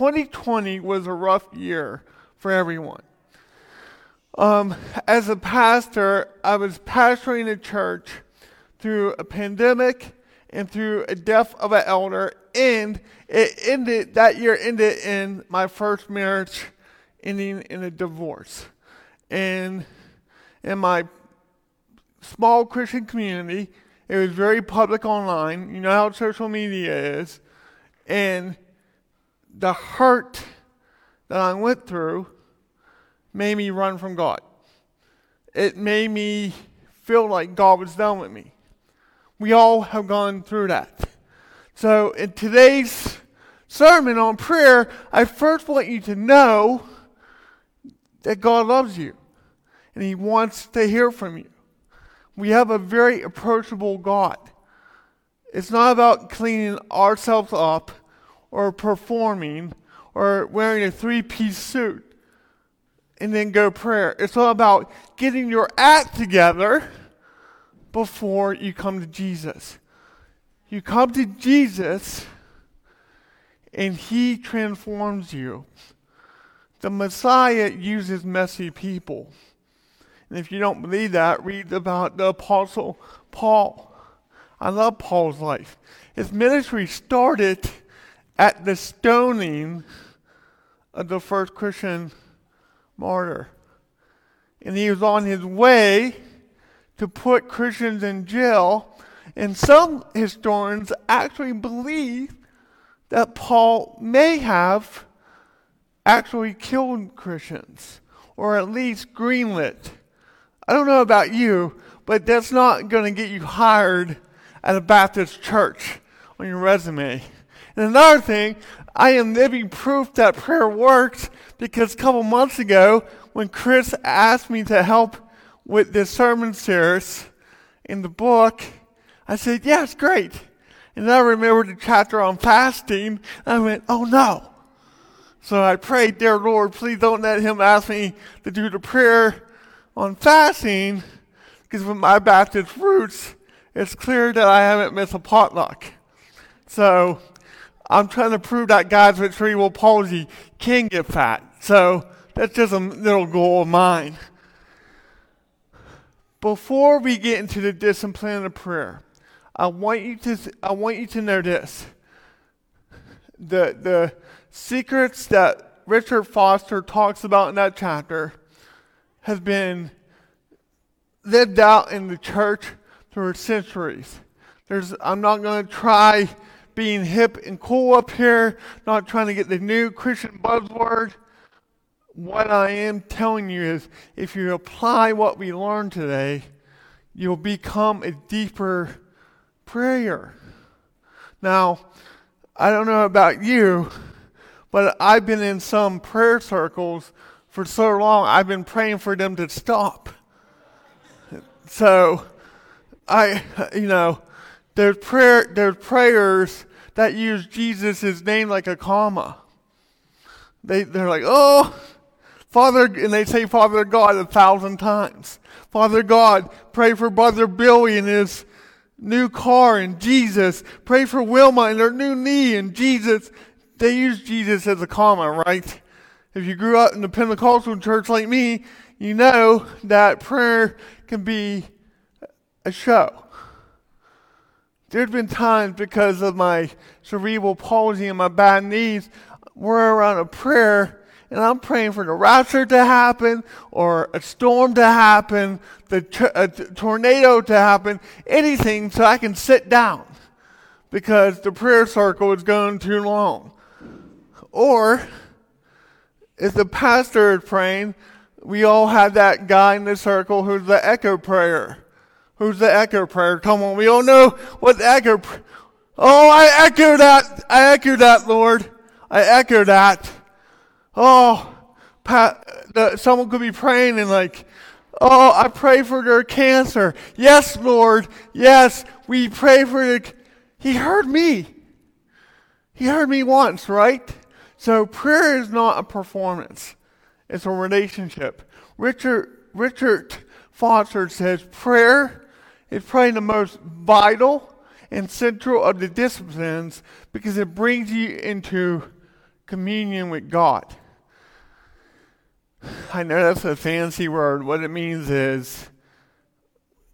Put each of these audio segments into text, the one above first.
2020 was a rough year for everyone. Um, as a pastor, I was pastoring a church through a pandemic and through a death of an elder, and it ended that year ended in my first marriage ending in a divorce. And in my small Christian community, it was very public online. You know how social media is. And the hurt that I went through made me run from God. It made me feel like God was done with me. We all have gone through that. So, in today's sermon on prayer, I first want you to know that God loves you and He wants to hear from you. We have a very approachable God. It's not about cleaning ourselves up or performing or wearing a three piece suit and then go prayer. It's all about getting your act together before you come to Jesus. You come to Jesus and he transforms you. The Messiah uses messy people. And if you don't believe that, read about the Apostle Paul. I love Paul's life. His ministry started at the stoning of the first Christian martyr. And he was on his way to put Christians in jail. And some historians actually believe that Paul may have actually killed Christians, or at least greenlit. I don't know about you, but that's not going to get you hired at a Baptist church on your resume. And another thing, I am living proof that prayer works because a couple months ago, when Chris asked me to help with this sermon series in the book, I said, Yes, great. And I remembered the chapter on fasting. I went, Oh no. So I prayed, Dear Lord, please don't let him ask me to do the prayer on fasting, because with my Baptist roots, it's clear that I haven't missed a potluck. So I'm trying to prove that guys with cerebral palsy can get fat. So that's just a little goal of mine. Before we get into the discipline of prayer, I want you to I want you to know this. The the secrets that Richard Foster talks about in that chapter has been lived out in the church through centuries. There's I'm not going to try being hip and cool up here, not trying to get the new Christian buzzword. What I am telling you is if you apply what we learned today, you'll become a deeper prayer. Now, I don't know about you, but I've been in some prayer circles for so long, I've been praying for them to stop. So, I, you know, there's prayer, there's prayers that use Jesus' name like a comma. They, they're like, oh, Father, and they say Father God a thousand times. Father God, pray for Brother Billy and his new car and Jesus. Pray for Wilma and her new knee and Jesus. They use Jesus as a comma, right? If you grew up in the Pentecostal church like me, you know that prayer can be a show. There's been times because of my cerebral palsy and my bad knees, we're around a prayer and I'm praying for the rapture to happen or a storm to happen, the t- tornado to happen, anything so I can sit down because the prayer circle is going too long. Or if the pastor is praying, we all have that guy in the circle who's the echo prayer. Who's the echo prayer? Come on, we all know what the echo. Pr- oh, I echo that. I echo that, Lord. I echo that. Oh, Pat, the, someone could be praying and like, oh, I pray for their cancer. Yes, Lord. Yes, we pray for the. He heard me. He heard me once, right? So prayer is not a performance; it's a relationship. Richard Richard Foster says prayer is probably the most vital and central of the disciplines because it brings you into communion with God. I know that's a fancy word. What it means is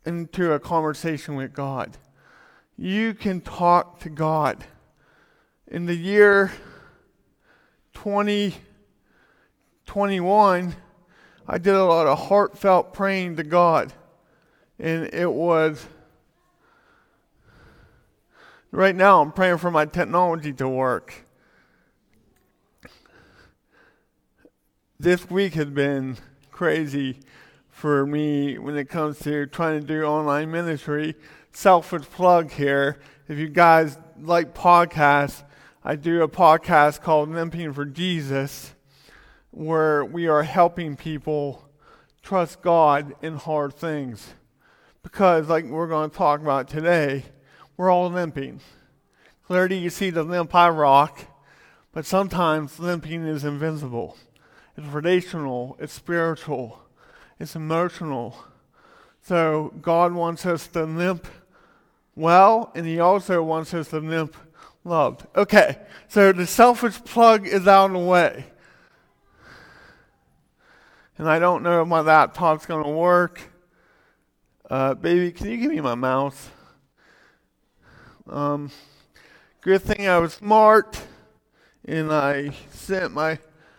into a conversation with God. You can talk to God. In the year 2021, I did a lot of heartfelt praying to God. And it was right now I'm praying for my technology to work. This week has been crazy for me when it comes to trying to do online ministry. Selfish plug here. If you guys like podcasts, I do a podcast called Limping for Jesus, where we are helping people trust God in hard things. Because, like we're going to talk about today, we're all limping. Clearly, you see the limp I rock, but sometimes limping is invincible. It's relational, it's spiritual, it's emotional. So, God wants us to limp well, and He also wants us to limp loved. Okay, so the selfish plug is out of the way. And I don't know if my laptop's going to work. Uh, baby, can you give me my mouse? Um, good thing I was smart, and I sent my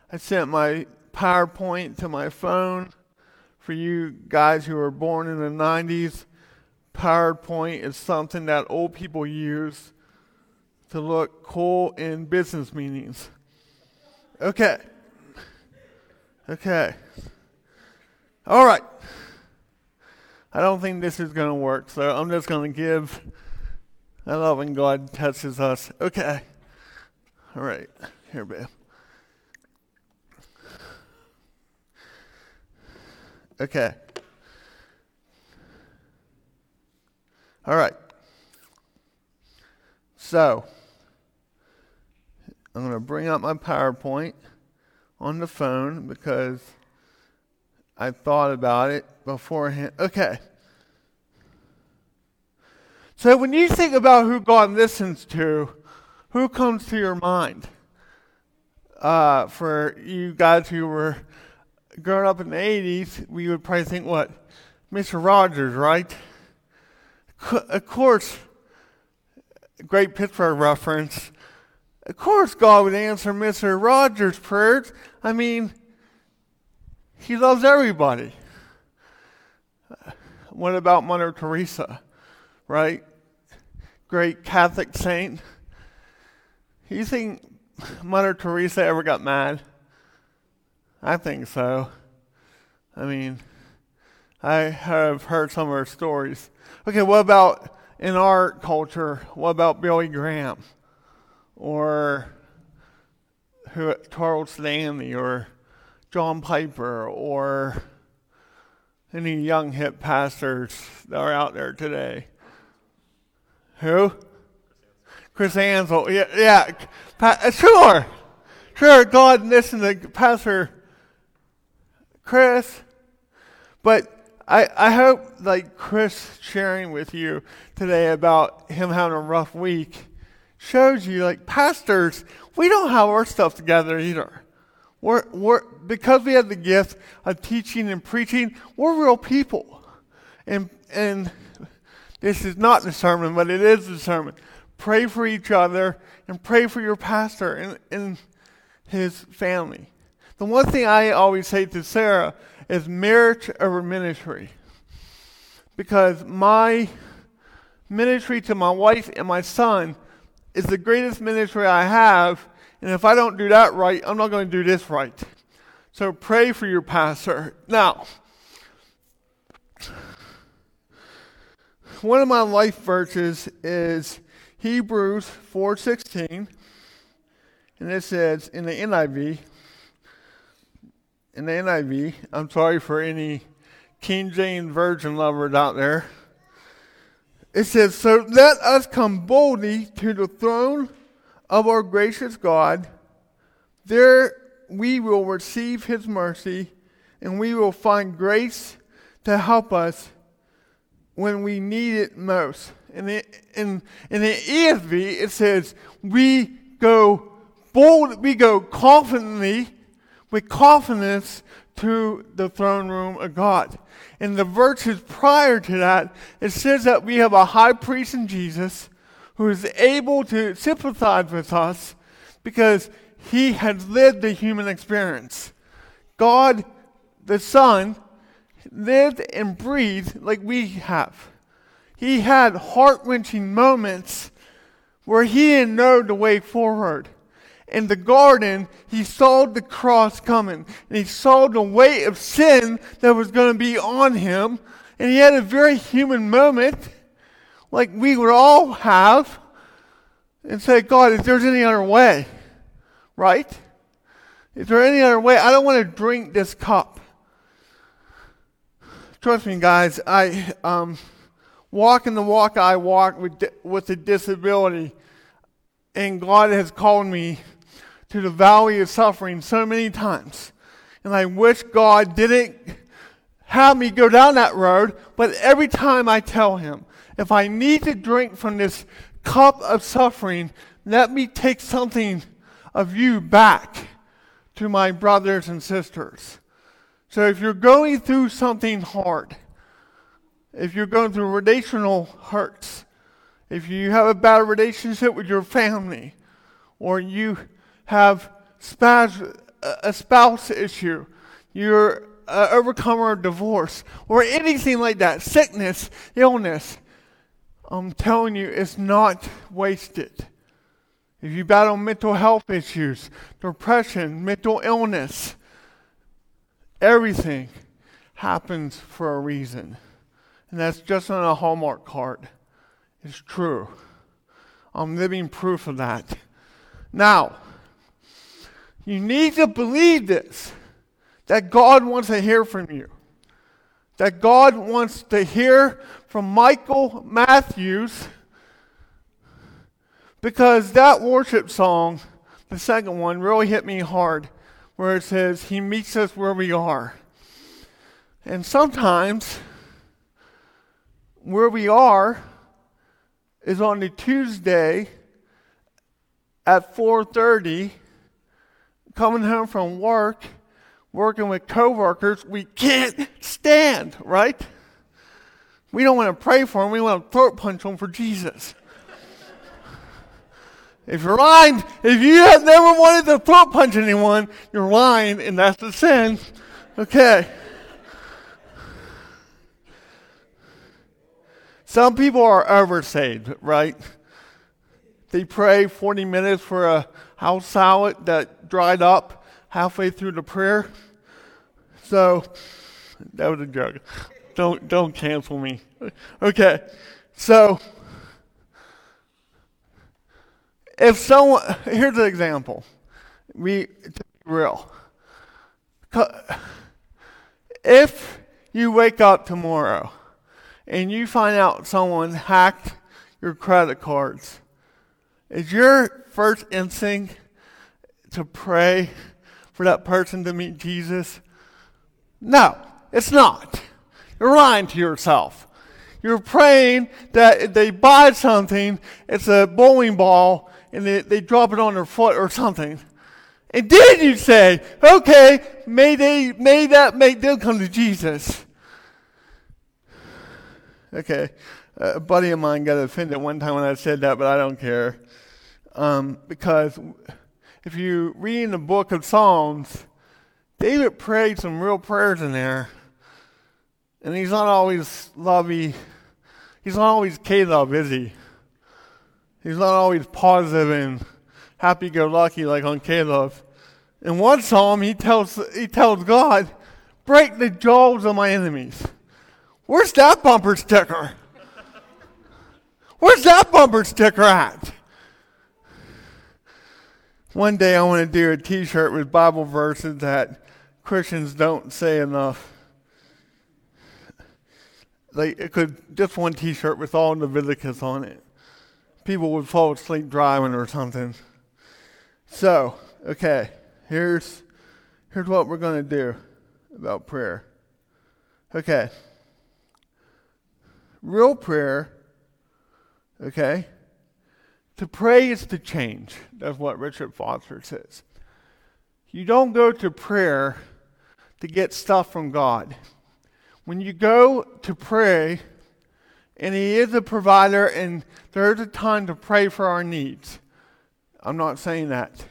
I sent my PowerPoint to my phone. For you guys who were born in the 90s, PowerPoint is something that old people use to look cool in business meetings. Okay. Okay. All right. I don't think this is going to work, so I'm just going to give. I love when God touches us. Okay. All right. Here, babe. Okay. All right. So, I'm going to bring up my PowerPoint on the phone because I thought about it beforehand. Okay. So when you think about who God listens to, who comes to your mind? Uh, for you guys who were growing up in the 80s, we would probably think, what? Mr. Rogers, right? Of course, great Pittsburgh reference. Of course, God would answer Mr. Rogers' prayers. I mean, He loves everybody. What about Mother Teresa, right? Great Catholic saint. You think Mother Teresa ever got mad? I think so. I mean, I have heard some of her stories. Okay, what about in our culture? What about Billy Graham? or who, Charles Stanley or John Piper or any young hip pastors that are out there today. Who? Chris Ansel. Yeah, yeah. Pa- uh, sure. Sure, God listen to Pastor Chris. But I, I hope, like Chris sharing with you today about him having a rough week, shows you, like, pastors, we don't have our stuff together either. We're, we're, because we have the gift of teaching and preaching, we're real people. And, and this is not the sermon, but it is the sermon. Pray for each other and pray for your pastor and, and his family. The one thing I always say to Sarah is marriage over ministry. Because my ministry to my wife and my son is the greatest ministry I have, and if I don't do that right, I'm not going to do this right. So pray for your pastor. Now, one of my life verses is Hebrews 4:16, and it says in the NIV. In the NIV, I'm sorry for any King James Version lovers out there. It says, So let us come boldly to the throne of our gracious God. There we will receive his mercy and we will find grace to help us when we need it most. The, in, in the ESV, it says, We go bold, we go confidently, with confidence to the throne room of God. In the verses prior to that, it says that we have a high priest in Jesus who is able to sympathize with us because he has lived the human experience. God, the Son, lived and breathed like we have. He had heart wrenching moments where he didn't know the way forward in the garden, he saw the cross coming. And he saw the weight of sin that was going to be on him. And he had a very human moment, like we would all have, and say, God, if there's any other way, right? Is there any other way? I don't want to drink this cup. Trust me, guys, I um, walk in the walk I walk with, with a disability, and God has called me to the valley of suffering so many times. And I wish God didn't have me go down that road, but every time I tell him, if I need to drink from this cup of suffering, let me take something of you back to my brothers and sisters. So if you're going through something hard, if you're going through relational hurts, if you have a bad relationship with your family, or you have a spouse issue, you're an overcomer of divorce, or anything like that, sickness, illness, I'm telling you, it's not wasted. If you battle mental health issues, depression, mental illness, everything happens for a reason. And that's just on a Hallmark card. It's true. I'm living proof of that. Now, you need to believe this that God wants to hear from you. That God wants to hear from Michael Matthews because that worship song, the second one, really hit me hard where it says, He meets us where we are. And sometimes where we are is on the Tuesday at 4:30 coming home from work, working with coworkers we can't stand, right? We don't want to pray for them, we want to throat punch them for Jesus. if you're lying, if you have never wanted to throat punch anyone, you're lying, and that's the sin. Okay. Some people are oversaved, right? They pray 40 minutes for a house salad that dried up halfway through the prayer. So that was a joke. Don't don't cancel me. Okay. So if someone here's an example. We to be real. If you wake up tomorrow and you find out someone hacked your credit cards, is your first instinct to pray for that person to meet Jesus? No, it's not. You're lying to yourself. You're praying that they buy something, it's a bowling ball, and they, they drop it on their foot or something. And then you say, okay, may they may that make them come to Jesus. Okay. A buddy of mine got offended one time when I said that, but I don't care. Um, because if you read in the book of Psalms, David prayed some real prayers in there. And he's not always lovey. He's not always Caleb, is he? He's not always positive and happy go lucky like on Caleb. In one psalm, he tells, he tells God, break the jaws of my enemies. Where's that bumper sticker? Where's that bumper sticker at? One day I want to do a t shirt with Bible verses that Christians don't say enough. Like, it could, just one t shirt with all Leviticus on it. People would fall asleep driving or something. So, okay, here's, here's what we're to do about prayer. Okay. Real prayer, okay, To pray is to change. That's what Richard Foster says. You don't go to prayer to get stuff from God. When you go to pray, and He is a provider, and there's a time to pray for our needs. I'm not saying that.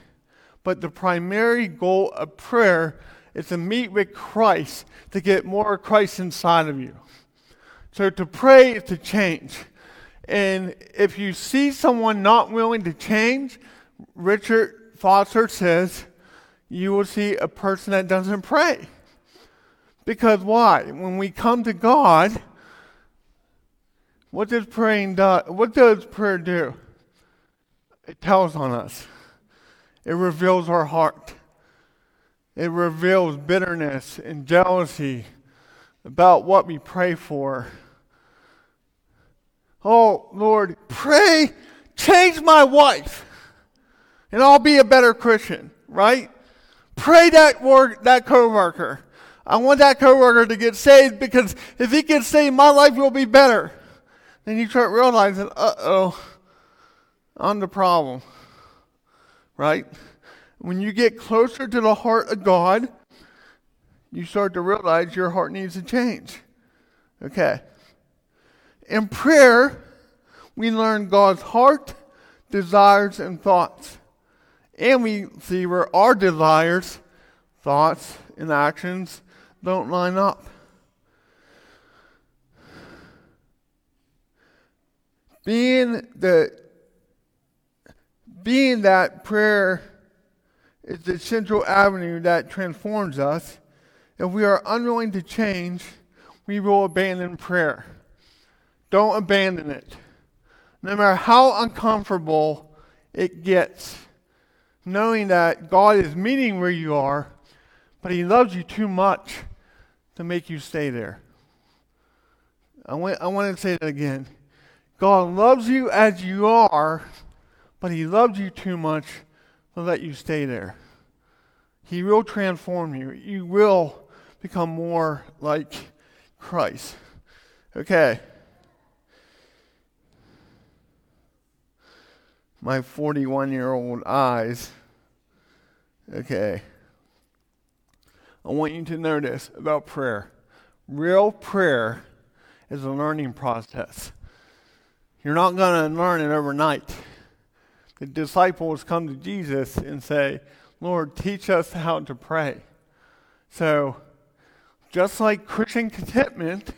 But the primary goal of prayer is to meet with Christ to get more Christ inside of you. So to pray is to change. And if you see someone not willing to change, Richard Foster says, you will see a person that doesn't pray. Because why? When we come to God, what does praying do? What does prayer do? It tells on us. It reveals our heart. It reveals bitterness and jealousy about what we pray for. Oh, Lord, pray, change my wife, and I'll be a better Christian, right? Pray that work, that coworker. I want that coworker to get saved because if he gets saved, my life will be better. Then you start realizing, uh oh, I'm the problem, right? When you get closer to the heart of God, you start to realize your heart needs to change. Okay. In prayer, we learn God's heart, desires, and thoughts. And we see where our desires, thoughts, and actions don't line up. Being the being that prayer is the central avenue that transforms us, if we are unwilling to change, we will abandon prayer. Don't abandon it. No matter how uncomfortable it gets, knowing that God is meeting where you are, but He loves you too much to make you stay there. I want, I want to say that again. God loves you as you are, but He loves you too much to let you stay there. He will transform you. You will become more like Christ. Okay. My 41 year old eyes. Okay. I want you to know this about prayer. Real prayer is a learning process. You're not going to learn it overnight. The disciples come to Jesus and say, Lord, teach us how to pray. So, just like Christian contentment,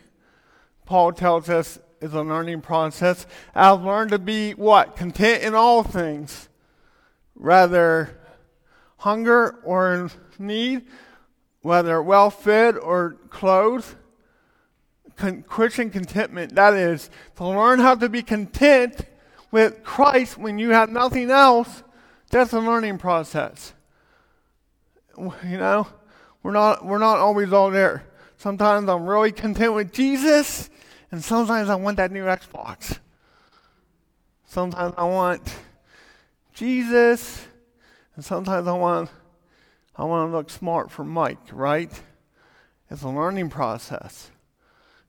Paul tells us is a learning process. I've learned to be what? Content in all things. Rather hunger or in need, whether well fed or clothed. Con- Christian contentment, that is, to learn how to be content with Christ when you have nothing else, that's a learning process. You know, we're not, we're not always all there. Sometimes I'm really content with Jesus, and sometimes I want that new Xbox. Sometimes I want Jesus, and sometimes I want I want to look smart for Mike, right? It's a learning process.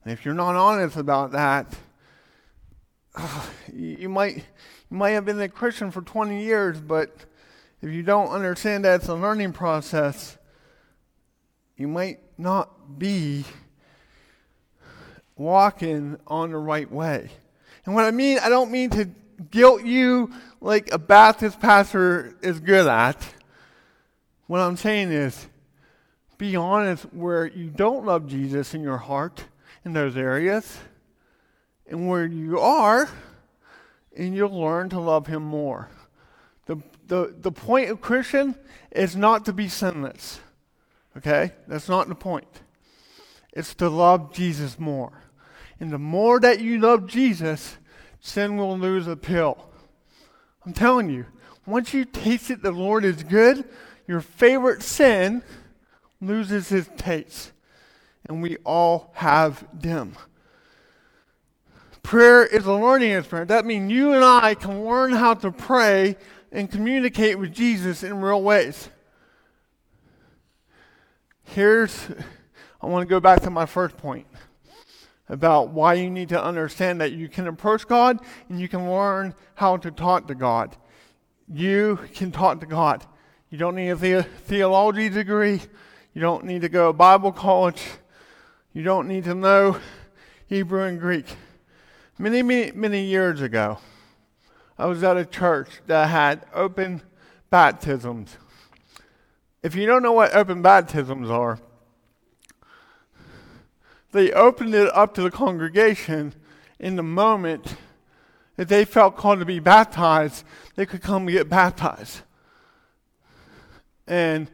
And if you're not honest about that, you might you might have been a Christian for 20 years, but if you don't understand that it's a learning process, you might not be walking on the right way. And what I mean, I don't mean to guilt you like a Baptist pastor is good at. What I'm saying is, be honest where you don't love Jesus in your heart in those areas, and where you are, and you'll learn to love Him more. The, the, the point of Christian is not to be sinless. Okay? That's not the point. It's to love Jesus more. And the more that you love Jesus, sin will lose a pill. I'm telling you, once you taste it, the Lord is good, your favorite sin loses its taste. And we all have them. Prayer is a learning experience. That means you and I can learn how to pray and communicate with Jesus in real ways. Here's, I want to go back to my first point. about why you need to understand that you can approach God and you can learn how to talk to God. You can talk to God. You don't need a the- theology degree. You don't need to go to Bible college. You don't need to know Hebrew and Greek. Many, many, many years ago, I was at a church that had open baptisms. If you don't know what open baptisms are, they opened it up to the congregation in the moment that they felt called to be baptized, they could come and get baptized. And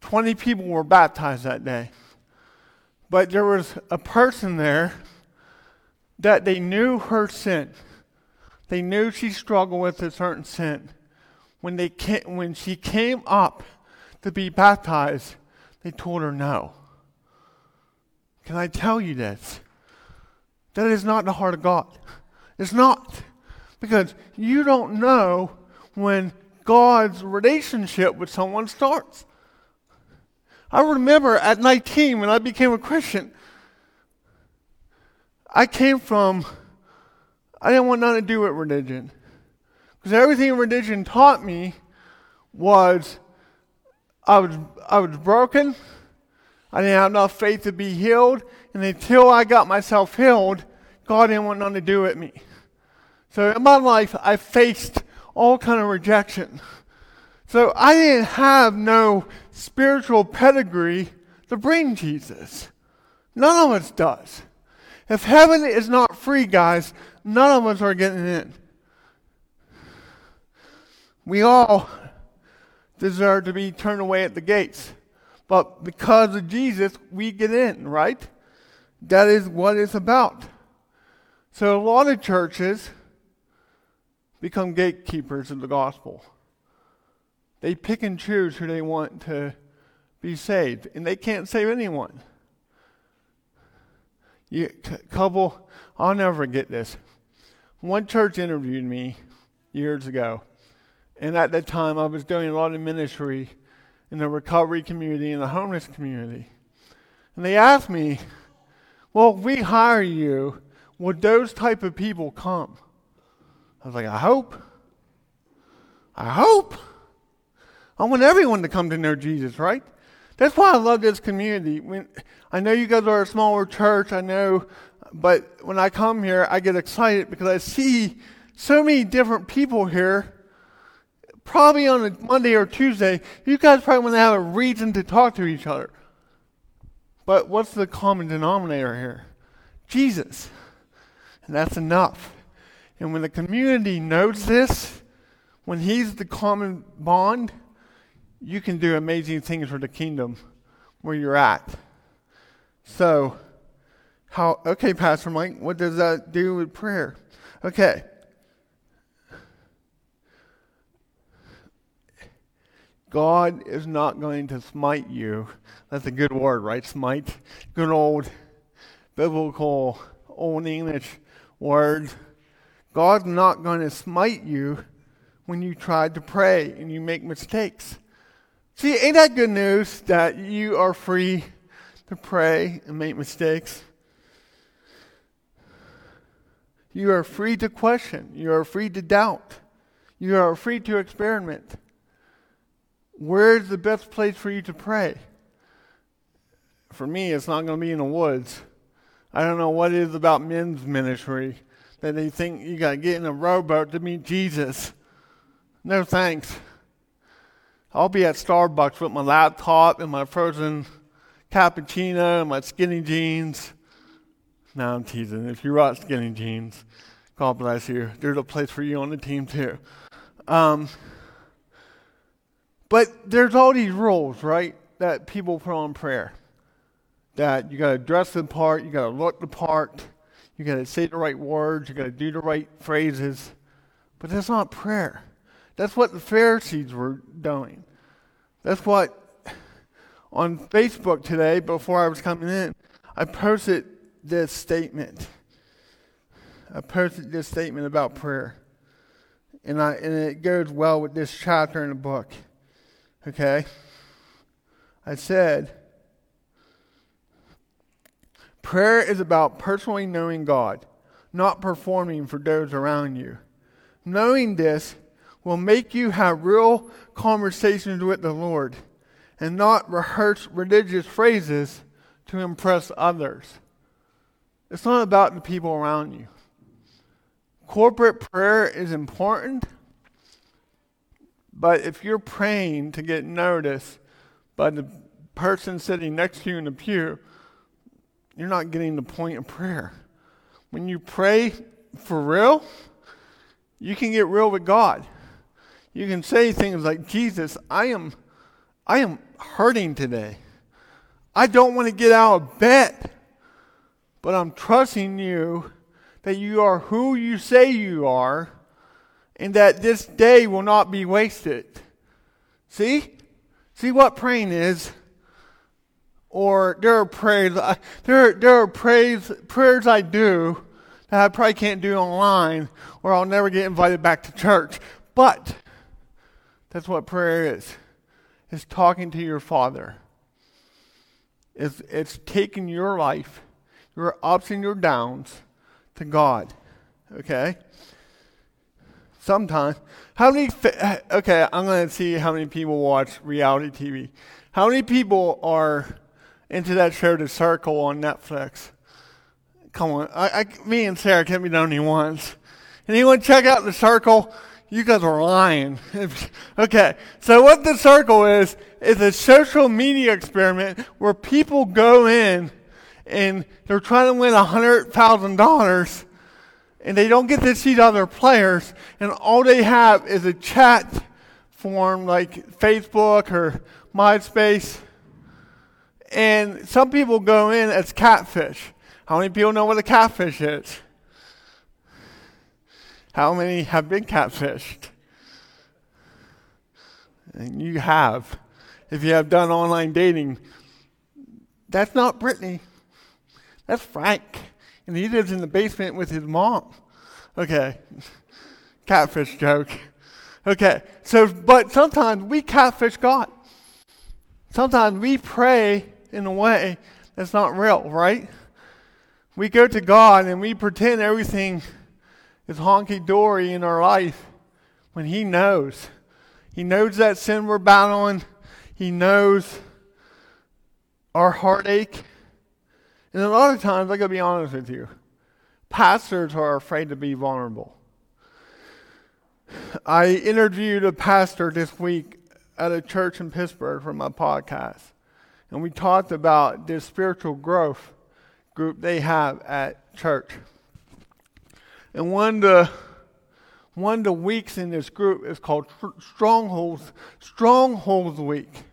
20 people were baptized that day. But there was a person there that they knew her sin. They knew she struggled with a certain sin. When, they came, when she came up to be baptized, they told her no. Can I tell you this? That is not the heart of God. It's not. Because you don't know when God's relationship with someone starts. I remember at 19 when I became a Christian, I came from, I didn't want nothing to do with religion. Because everything religion taught me was I was, I was broken. I didn't have enough faith to be healed. And until I got myself healed, God didn't want nothing to do with me. So in my life, I faced all kind of rejection. So I didn't have no spiritual pedigree to bring Jesus. None of us does. If heaven is not free, guys, none of us are getting in. We all deserve to be turned away at the gates. But because of Jesus, we get in, right? That is what it's about. So a lot of churches become gatekeepers of the gospel. They pick and choose who they want to be saved, and they can't save anyone. You, couple, I'll never get this. One church interviewed me years ago, and at that time I was doing a lot of ministry in the recovery community and the homeless community. And they asked me, well, if we hire you, would those type of people come? I was like, I hope. I hope. I want everyone to come to know Jesus, right? That's why I love this community. When, I know you guys are a smaller church, I know, but when I come here, I get excited because I see so many different people here. Probably on a Monday or Tuesday, you guys probably want to have a reason to talk to each other. But what's the common denominator here? Jesus. And that's enough. And when the community knows this, when He's the common bond, you can do amazing things for the kingdom where you're at. So, how, okay, Pastor Mike, what does that do with prayer? Okay. God is not going to smite you. That's a good word, right? Smite. Good old biblical, old English word. God's not going to smite you when you try to pray and you make mistakes. See, ain't that good news that you are free to pray and make mistakes? You are free to question. You are free to doubt. You are free to experiment. Where's the best place for you to pray? For me, it's not going to be in the woods. I don't know what it is about men's ministry that they think you got to get in a rowboat to meet Jesus. No thanks. I'll be at Starbucks with my laptop and my frozen cappuccino and my skinny jeans. Now I'm teasing. If you rock skinny jeans, God bless you. There's a place for you on the team too. Um, but there's all these rules, right, that people put on prayer. That you got to dress the part, you got to look the part, you got to say the right words, you got to do the right phrases. But that's not prayer. That's what the Pharisees were doing. That's what on Facebook today, before I was coming in, I posted this statement. I posted this statement about prayer. And, I, and it goes well with this chapter in the book. Okay? I said, Prayer is about personally knowing God, not performing for those around you. Knowing this will make you have real conversations with the Lord and not rehearse religious phrases to impress others. It's not about the people around you. Corporate prayer is important, but if you're praying to get noticed by the person sitting next to you in the pew, you're not getting the point of prayer. When you pray for real, you can get real with God. You can say things like, Jesus, I am I am hurting today. I don't want to get out of bed, but I'm trusting you that you are who you say you are and that this day will not be wasted. See? See what praying is? Or there are prayers, uh, there, there are prayers, prayers I do that I probably can't do online or I'll never get invited back to church. But that's what prayer is. It's talking to your Father. It's, it's taking your life, your ups and your downs, to God. Okay? Sometimes. How many, okay, I'm going to see how many people watch reality TV. How many people are into that show, Circle, on Netflix? Come on. I, I, me and Sarah can't be the only ones. Anyone check out The Circle? You guys are lying. okay, so what The Circle is, is a social media experiment where people go in and they're trying to win $100,000 and they don't get to see the other players and all they have is a chat form like Facebook or MySpace. And some people go in as catfish. How many people know what a catfish is? How many have been catfished? And you have. If you have done online dating, that's not Brittany. That's Frank. And he lives in the basement with his mom. Okay. Catfish joke. Okay. So, but sometimes we catfish God. Sometimes we pray in a way that's not real, right? We go to God and we pretend everything is honky dory in our life when He knows. He knows that sin we're battling, He knows our heartache. And a lot of times, I gotta be honest with you, pastors are afraid to be vulnerable. I interviewed a pastor this week at a church in Pittsburgh for my podcast. And we talked about this spiritual growth group they have at church. And one of the one of the weeks in this group is called Strongholds Strongholds Week.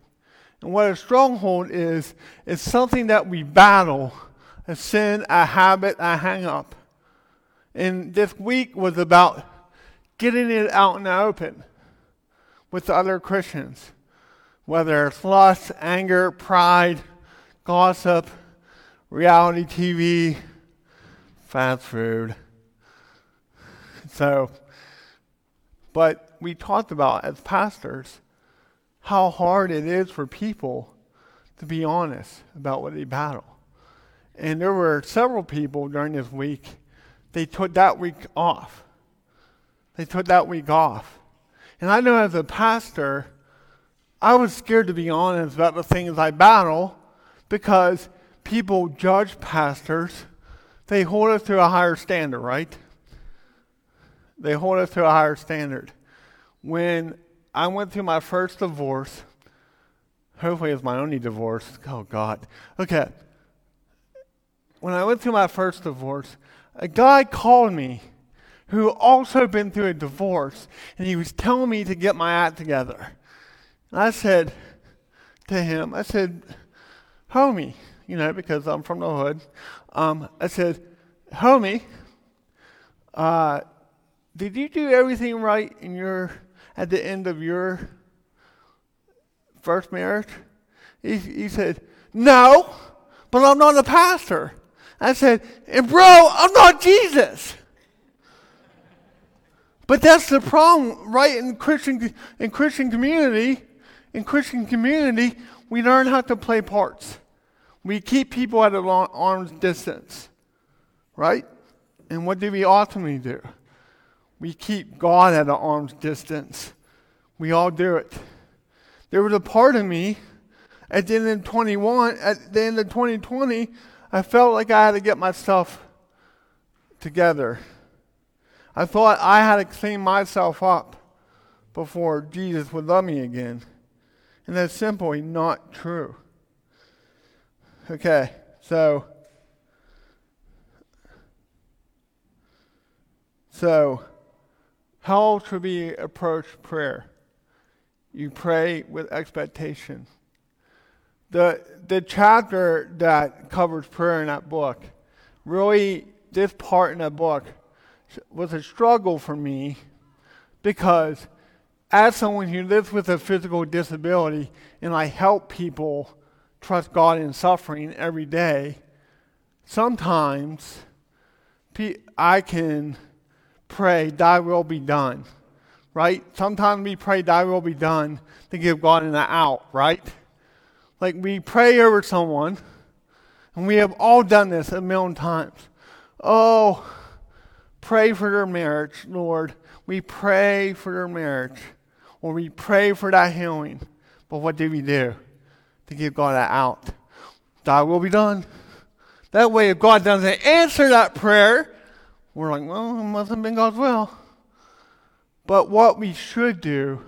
And what a stronghold is, is something that we battle a sin, a habit, a hang up. And this week was about getting it out in the open with other Christians, whether it's lust, anger, pride, gossip, reality TV, fast food. So, but we talked about as pastors how hard it is for people to be honest about what they battle. And there were several people during this week, they took that week off. They took that week off. And I know as a pastor, I was scared to be honest about the things I battle because people judge pastors. They hold us to a higher standard, right? They hold us to a higher standard. When I went through my first divorce, hopefully it's my only divorce. Oh, God. Okay when I went through my first divorce, a guy called me who also been through a divorce, and he was telling me to get my act together. And I said to him, I said, homie, you know, because I'm from the hood, um, I said, homie, uh, did you do everything right in your at the end of your first marriage? He, he said, no, but I'm not a pastor. I said, and bro, I'm not Jesus. But that's the problem, right? In Christian in Christian community, in Christian community, we learn how to play parts. We keep people at an arm's distance, right? And what do we ultimately do? We keep God at an arm's distance. We all do it. There was a part of me at the end of 21, at the end of 2020, I felt like I had to get myself together. I thought I had to clean myself up before Jesus would love me again. And that's simply not true. Okay, so so how should we approach prayer? You pray with expectation. The the chapter that covers prayer in that book, really this part in that book was a struggle for me because as someone who lives with a physical disability and I help people trust God in suffering every day, sometimes I can pray, Thy will be done, right? Sometimes we pray, Thy will be done to give God an out, right? Like we pray over someone, and we have all done this a million times. Oh, pray for their marriage, Lord. We pray for their marriage or we pray for that healing. But what do we do to give God that out? Thy will be done. That way, if God doesn't answer that prayer, we're like, well, it must have been God's will. But what we should do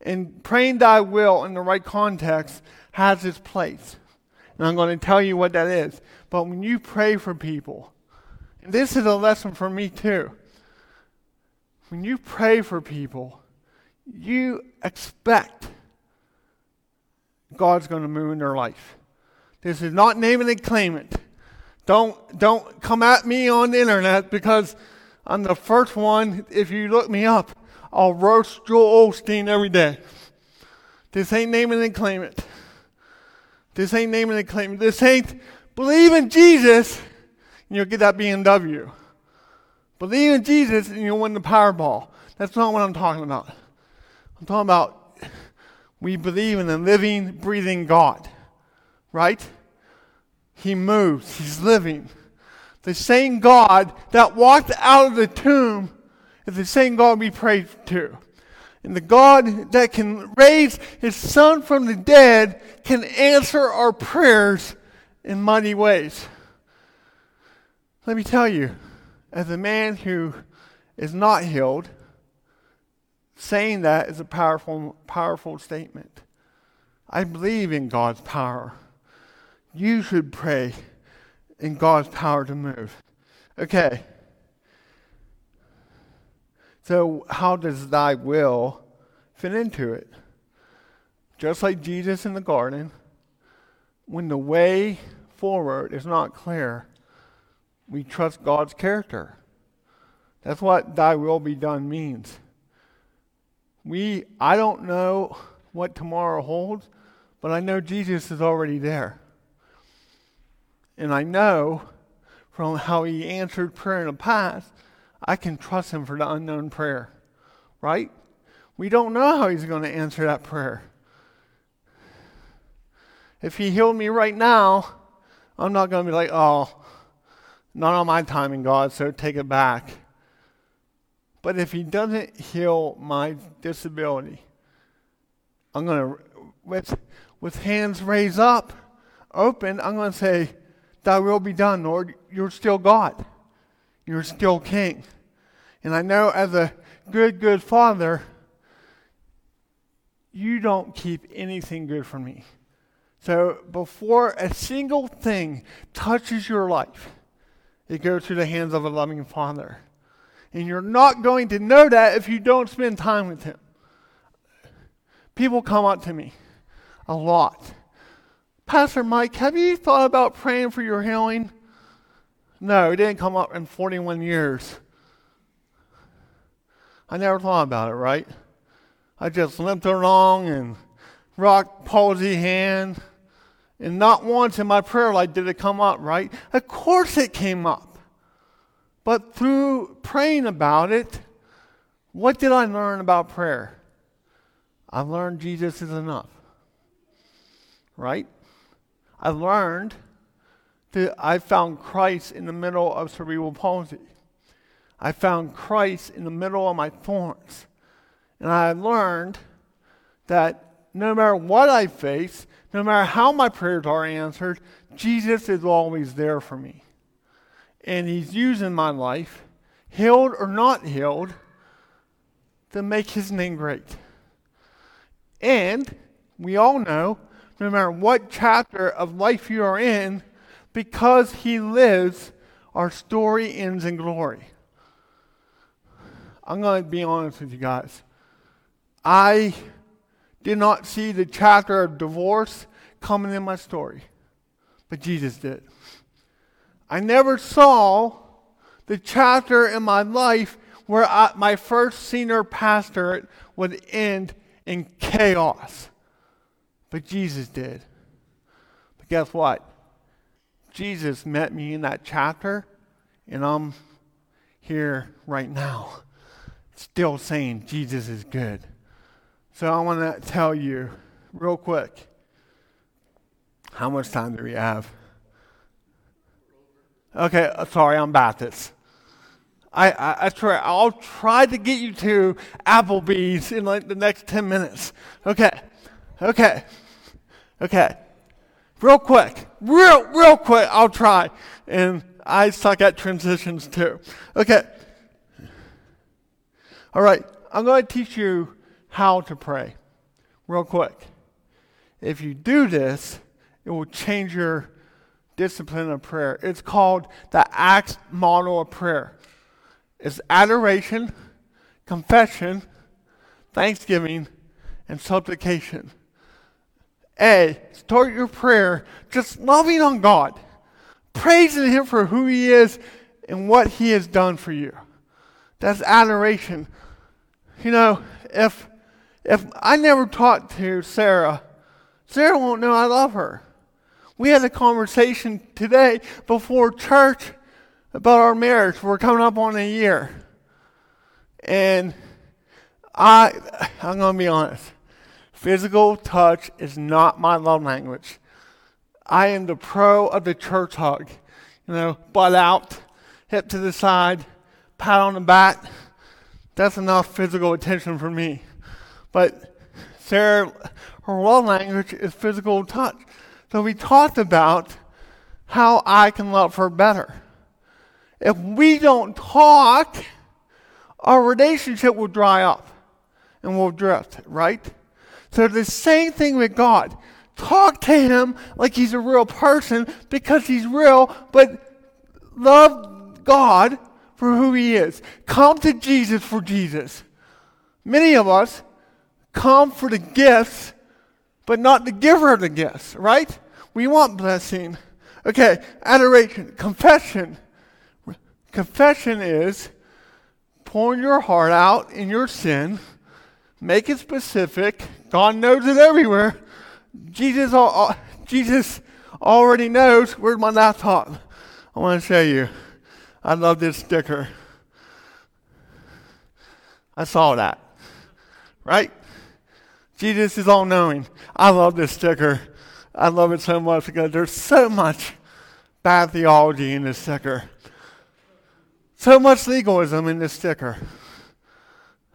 in praying thy will in the right context has its place. And I'm going to tell you what that is. But when you pray for people, and this is a lesson for me too. When you pray for people, you expect God's going to move in their life. This is not name it and claim it. Don't, don't come at me on the internet because I'm the first one, if you look me up, I'll roast Joel Osteen every day. This ain't name it and claim it. This ain't name it and claim it. This ain't believe in Jesus and you'll get that BMW. Believe in Jesus and you'll win the Powerball. That's not what I'm talking about. I'm talking about we believe in a living, breathing God, right? He moves, He's living. The same God that walked out of the tomb is the same God we pray to. And the God that can raise His Son from the dead can answer our prayers in mighty ways. Let me tell you, as a man who is not healed, saying that is a powerful, powerful statement. I believe in God's power. You should pray in God's power to move. Okay. So, how does thy will fit into it? Just like Jesus in the garden, when the way forward is not clear, we trust God's character. That's what thy will be done means. We, I don't know what tomorrow holds, but I know Jesus is already there. And I know from how he answered prayer in the past, I can trust him for the unknown prayer. Right? We don't know how he's going to answer that prayer. If he healed me right now, I'm not going to be like, oh, not on my timing, God, so take it back. But if he doesn't heal my disability, I'm going to, with, with hands raised up, open, I'm going to say, Thy will be done, Lord. You're still God. You're still King. And I know as a good, good father, you don't keep anything good from me. So before a single thing touches your life, it goes through the hands of a loving father. And you're not going to know that if you don't spend time with Him. People come up to me a lot. Pastor Mike, have you thought about praying for your healing? No, it didn't come up in 41 years. I never thought about it, right? I just limped along and rocked palsy hand. And not once in my prayer life did it come up, right? Of course it came up. But through praying about it, what did I learn about prayer? I learned Jesus is enough. Right? I learned that I found Christ in the middle of cerebral palsy. I found Christ in the middle of my thorns. And I learned that no matter what I face, no matter how my prayers are answered, Jesus is always there for me. And He's using my life, healed or not healed, to make His name great. And we all know, no matter what chapter of life you are in, because He lives, our story ends in glory. I'm going to be honest with you guys. I did not see the chapter of divorce coming in my story, but Jesus did. I never saw the chapter in my life where I, my first senior pastorate would end in chaos, but Jesus did. But guess what? Jesus met me in that chapter, and I'm here right now, still saying Jesus is good. So I want to tell you real quick how much time do we have? Okay, uh, sorry, I'm Baptist. I, I, I try, I'll try to get you to Applebee's in like the next 10 minutes. Okay, okay, okay. Real quick, real, real quick, I'll try. And I suck at transitions too. Okay. All right, I'm going to teach you how to pray. Real quick. If you do this, it will change your discipline of prayer. It's called the Acts model of prayer. It's adoration, confession, thanksgiving, and supplication. A, start your prayer just loving on God, praising Him for who He is and what He has done for you. That's adoration. You know, if if I never talked to Sarah, Sarah won't know I love her. We had a conversation today before church about our marriage. We're coming up on a year. And I I'm going to be honest. Physical touch is not my love language. I am the pro of the church hug. You know, butt out, hip to the side, pat on the back. That's enough physical attention for me. But Sarah, her love language is physical touch. So we talked about how I can love her better. If we don't talk, our relationship will dry up and we'll drift, right? So the same thing with God. Talk to him like he's a real person because he's real, but love God for who he is. Come to Jesus for Jesus. Many of us come for the gifts, but not the giver of the gifts, right? We want blessing. Okay, adoration, confession. Confession is pouring your heart out in your sin, make it specific. God knows it everywhere. Jesus, Jesus already knows. Where's my laptop? I want to show you. I love this sticker. I saw that. Right? Jesus is all knowing. I love this sticker. I love it so much because there's so much bad theology in this sticker. So much legalism in this sticker.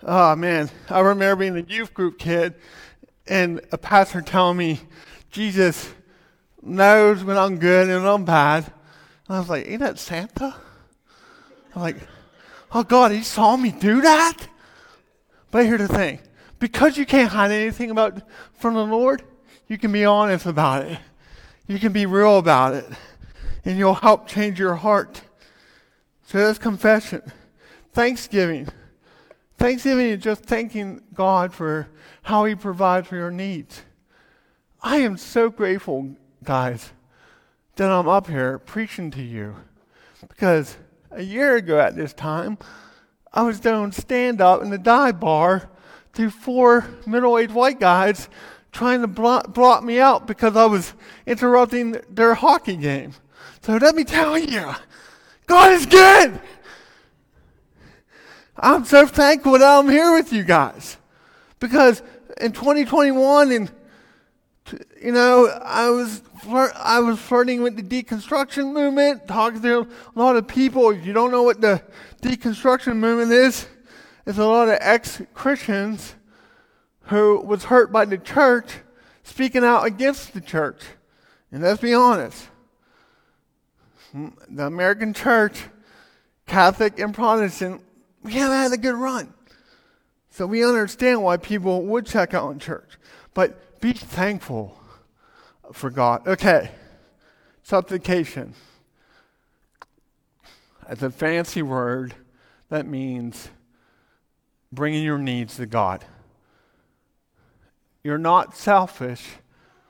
Oh man, I remember being a youth group kid and a pastor telling me Jesus knows when I'm good and I'm bad. And I was like, ain't that Santa? I'm like, oh God, he saw me do that? But here's the thing because you can't hide anything about from the Lord, you can be honest about it. You can be real about it. And you'll help change your heart. So that's confession. Thanksgiving. Thanksgiving is just thanking God for how He provides for your needs. I am so grateful, guys, that I'm up here preaching to you. Because a year ago at this time, I was doing stand up in the dive bar to four middle aged white guys trying to block, block me out because I was interrupting their hockey game. So let me tell you, God is good. I'm so thankful that I'm here with you guys. Because in 2021 and you know, I was flirt, I was flirting with the deconstruction movement, talking to a lot of people. If you don't know what the deconstruction movement is, it's a lot of ex-Christians who was hurt by the church speaking out against the church. And let's be honest, hmm, the American church, Catholic and Protestant, we haven't had a good run. So we understand why people would check out in church. But be thankful for God. Okay, supplication. It's a fancy word that means bringing your needs to God. You're not selfish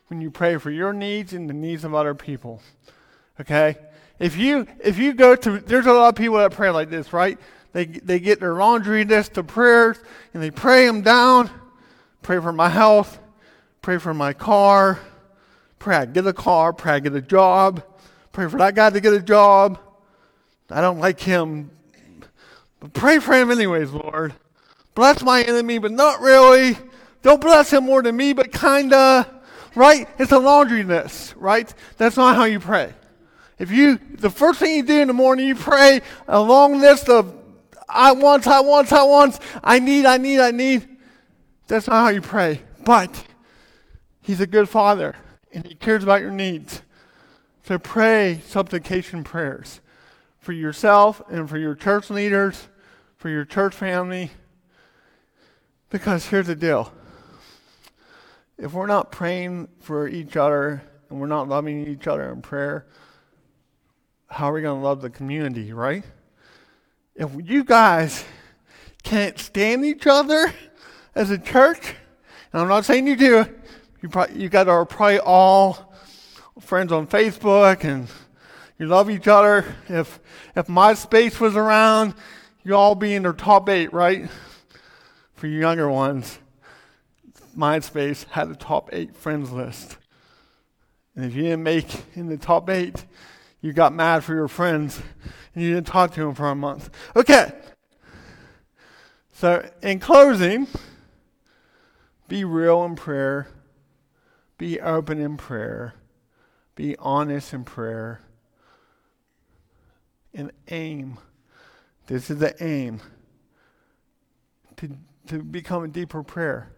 when you pray for your needs and the needs of other people. Okay? If you if you go to there's a lot of people that pray like this, right? They they get their laundry list of prayers and they pray them down. Pray for my health, pray for my car, pray I get a car, pray I get a job, pray for that guy to get a job. I don't like him, but pray for him anyways, Lord. Bless my enemy, but not really. Don't bless him more than me, but kinda. Right? It's a laundry list, right? That's not how you pray. If you, the first thing you do in the morning, you pray a long list of I want, I want, I want, I need, I need, I need. That's not how you pray. But He's a good Father, and He cares about your needs. So pray supplication prayers for yourself and for your church leaders, for your church family. Because here's the deal if we're not praying for each other and we're not loving each other in prayer, how are we going to love the community, right? If you guys can't stand each other as a church, and I'm not saying you do, you, probably, you guys are probably all friends on Facebook and you love each other. If if MySpace was around, you all be in their top eight, right? For you younger ones, MySpace had a top eight friends list. And if you didn't make in the top eight, you got mad for your friends and you didn't talk to them for a month. Okay. So, in closing, be real in prayer, be open in prayer, be honest in prayer, and aim. This is the aim to, to become a deeper prayer.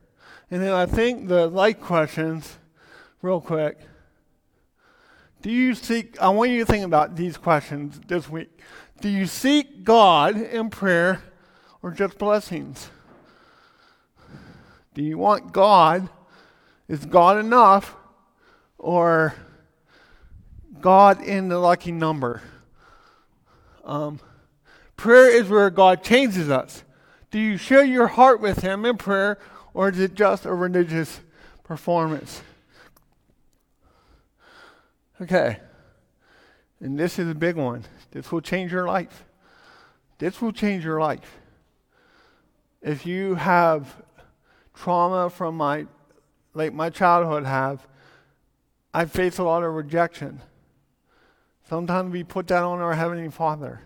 And then I think the like questions, real quick. Do you seek, I want you to think about these questions this week. Do you seek God in prayer or just blessings? Do you want God? Is God enough? Or God in the lucky number? Um, prayer is where God changes us. Do you share your heart with Him in prayer, or is it just a religious performance? Okay. And this is a big one. This will change your life. This will change your life. If you have trauma from my like my childhood have, I face a lot of rejection. Sometimes we put that on our Heavenly Father.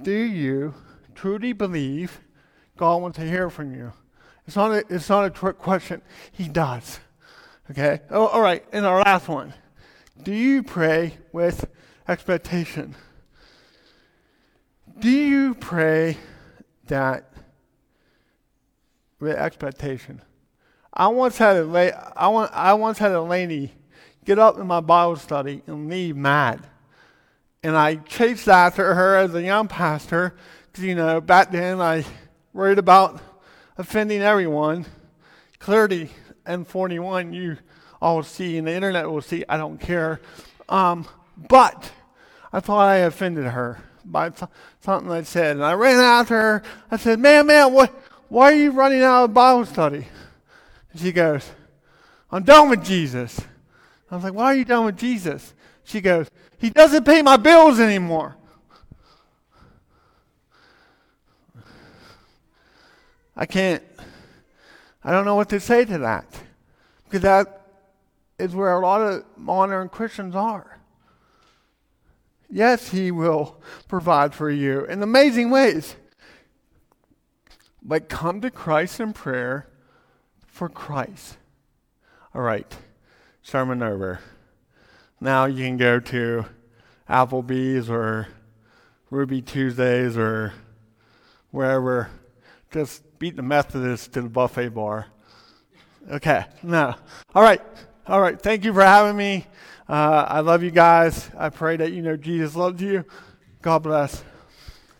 Do you truly believe God wants to hear from you? It's not a, it's not a trick question. He does. Okay? Oh, all right. And our last one. Do you pray with expectation? Do you pray that with expectation? I once had a la- I, want, I once had a lady get up in my Bible study and leave mad. And I chased after her as a young pastor because, you know, back then I worried about offending everyone. Clearly, N41, you all see, and the internet will see, I don't care. Um, but I thought I offended her by th- something I said. And I ran after her. I said, Man, man, what, why are you running out of Bible study? And she goes, I'm done with Jesus. I was like, Why are you done with Jesus? She goes, He doesn't pay my bills anymore. I can't, I don't know what to say to that. Because that is where a lot of modern Christians are. Yes, He will provide for you in amazing ways. But come to Christ in prayer for Christ. All right. sermon over. Now you can go to Applebee's or Ruby Tuesdays or wherever. Just beat the Methodists to the buffet bar. Okay, no. All right, all right. Thank you for having me. Uh, I love you guys. I pray that you know Jesus loves you. God bless.